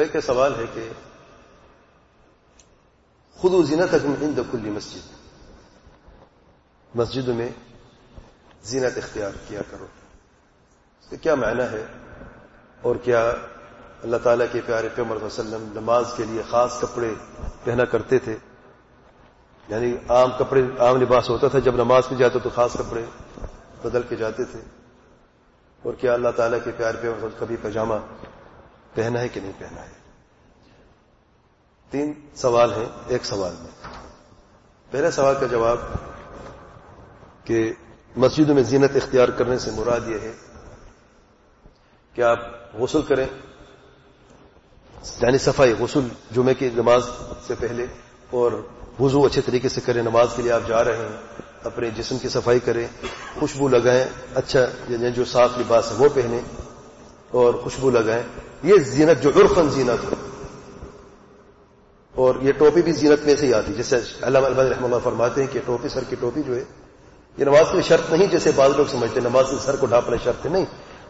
ایک سوال ہے کہ خود و زینت عند کلی مسجد۔ مسجد میں زینت اختیار کیا کرو۔ اس کا کیا معنی ہے؟ اور کیا اللہ تعالیٰ کے پیارے پیمر وسلم نماز کے لیے خاص کپڑے پہنا کرتے تھے؟ یعنی عام کپڑے، عام لباس ہوتا تھا، جب نماز پہ جاتے تو خاص کپڑے بدل کے جاتے تھے۔ اور کیا اللہ تعالیٰ کے پیار پہ کبھی پاجامہ پہنا ہے کہ نہیں پہنا ہے؟ تین سوال ہیں، ایک سوال میں۔ پہلے سوال کا جواب کہ مسجدوں میں زینت اختیار کرنے سے مراد یہ ہے کہ آپ غسل کریں۔ یعنی صفائی، غسل جمعے کی نماز سے پہلے اور وضو اچھے طریقے سے کریں۔ نماز کے لیے آپ جا رہے ہیں، اپنے جسم کی صفائی کریں، خوشبو لگائیں اچھا یعنی جو صاف لباس ہے وہ پہنیں۔ اور خوشبو لگائیں۔ یہ زینت جو عرفن زینت ہے۔ اور یہ ٹوپی بھی زینت میں سے ہی آتی جیسے علامہ الباد رحمہ اللہ فرماتے ہیں کہ ٹوپی سر کی ٹوپی جو ہے، یہ نماز کی شرط نہیں جیسے بعض لوگ سمجھتے ہیں، نماز سر کو ڈھانپنا شرط نہیں،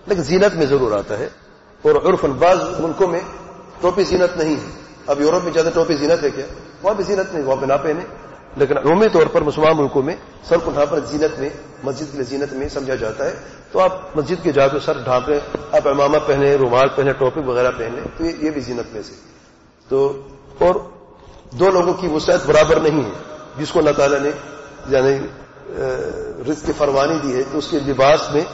لیکن زینت میں ضرور آتا ہے۔ اور عرفن بعض ملکوں میں ٹوپی زینت نہیں ہے۔ اب یورپ میں زیادہ ٹوپی زینت ہے کیا؟ وہاں بھی زینت نہیں، وہاں پہ نہ پہنے لیکن عمومی طور پر مسلمان ملکوں میں، سر کو ڈھانپنا زینت میں، مسجد کے زینت میں سمجھا جاتا ہے۔ تو آپ مسجد کے جا کے سر ڈھانپے آپ امامہ پہنے رومال پہنے ٹوپی وغیرہ پہنے تو یہ بھی زینت میں سے۔ تو اور دو لوگوں کی وسعت برابر نہیں ہے، جس کو اللہ تعالیٰ نے یعنی رزق کی فروانی دی ہے، تو اس کے لباس میں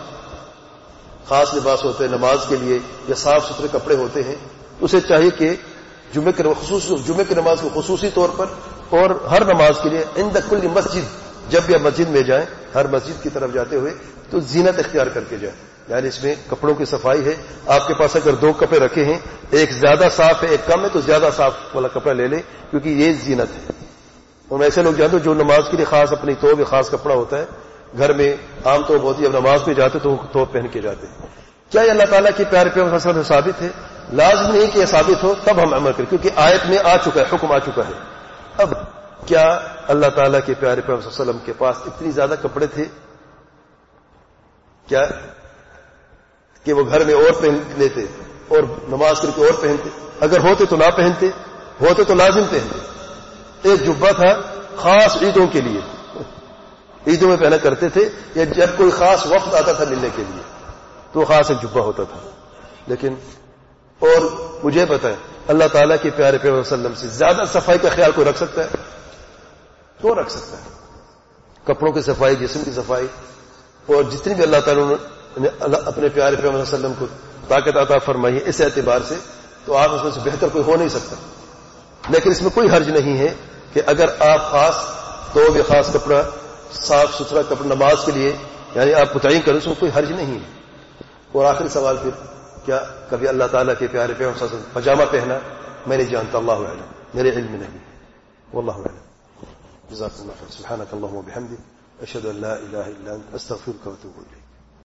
خاص لباس ہوتے ہیں، نماز کے لیے یا صاف ستھرے کپڑے ہوتے ہیں۔ اسے چاہیے کہ جمعے کے خصوصی جمعے کی نماز کو خصوصی طور پر اور ہر نماز کے لیے ان کل مسجد، جب بھی آپ مسجد میں جائیں، ہر مسجد کی طرف جاتے ہوئے تو زینت اختیار کر کے جائیں۔ یعنی اس میں کپڑوں کی صفائی ہے۔ آپ کے پاس اگر دو کپڑے رکھے ہیں، ایک زیادہ صاف ہے، ایک کم ہے، تو زیادہ صاف والا کپڑا لے لیں، کیونکہ یہ زینت ہے۔ اور ایسے لوگ جانتے جو نماز کے لیے خاص اپنی تو بھی خاص کپڑا ہوتا ہے۔ گھر میں عام طور ہوتی ہے اب نماز پہ جاتے تو توپ پہن کے جاتے ہیں۔ کیا یہ اللہ تعالیٰ کی پیار پیار سے ثابت ہے؟ لازم نہیں کہ یہ ثابت ہو، تب ہم عمل کریں، کیونکہ آیت میں آ چکا ہے، حکم آ چکا ہے۔ اب کیا اللہ تعالیٰ کے پیارے پیار وسلم کے پاس اتنی زیادہ کپڑے تھے؟ کیا؟ کہ وہ گھر میں اور پہن لیتے اور نماز کر کے اور پہنتے؟ اگر ہوتے تو نہ پہنتے ہوتے تو لازم پہنتے۔ ایک جبہ تھا خاص عیدوں کے لیے۔ عیدوں میں پہنا کرتے تھے، یا جب کوئی خاص وقت آتا تھا ملنے کے لیے، تو خاص ایک جبہ ہوتا تھا۔ لیکن اور مجھے پتا ہے، اللہ تعالیٰ کے پیارے پیار وسلم سے زیادہ صفائی کا خیال کوئی رکھ سکتا ہے؟ تو رکھ سکتا ہے؟ کپڑوں کی صفائی، جسم کی صفائی، اور جتنی بھی اللہ تعالیٰ نے یعنی اپنے پیارے پیار وسلم کو طاقت عطا فرمائی ہے اس اعتبار سے، تو آپ اس میں سے بہتر کوئی ہو نہیں سکتا۔ لیکن اس میں کوئی حرج نہیں ہے کہ اگر آپ خاص تو بھی خاص کپڑا، صاف ستھرا کپڑا نماز کے لیے یعنی آپ متعین کریں، اس میں کوئی حرج نہیں ہے۔ اور آخری سوال پھر کیا کبھی اللہ تعالیٰ کے پیارے پیار پجامہ پہنا میں نہیں جانتا اللہ علم میرے علم میں نہیں واللہ علم جزاک اللہ خیر سبحانك اللهم وبحمدك اشهد ان لا اله الا انت استغفرك واتوب اليك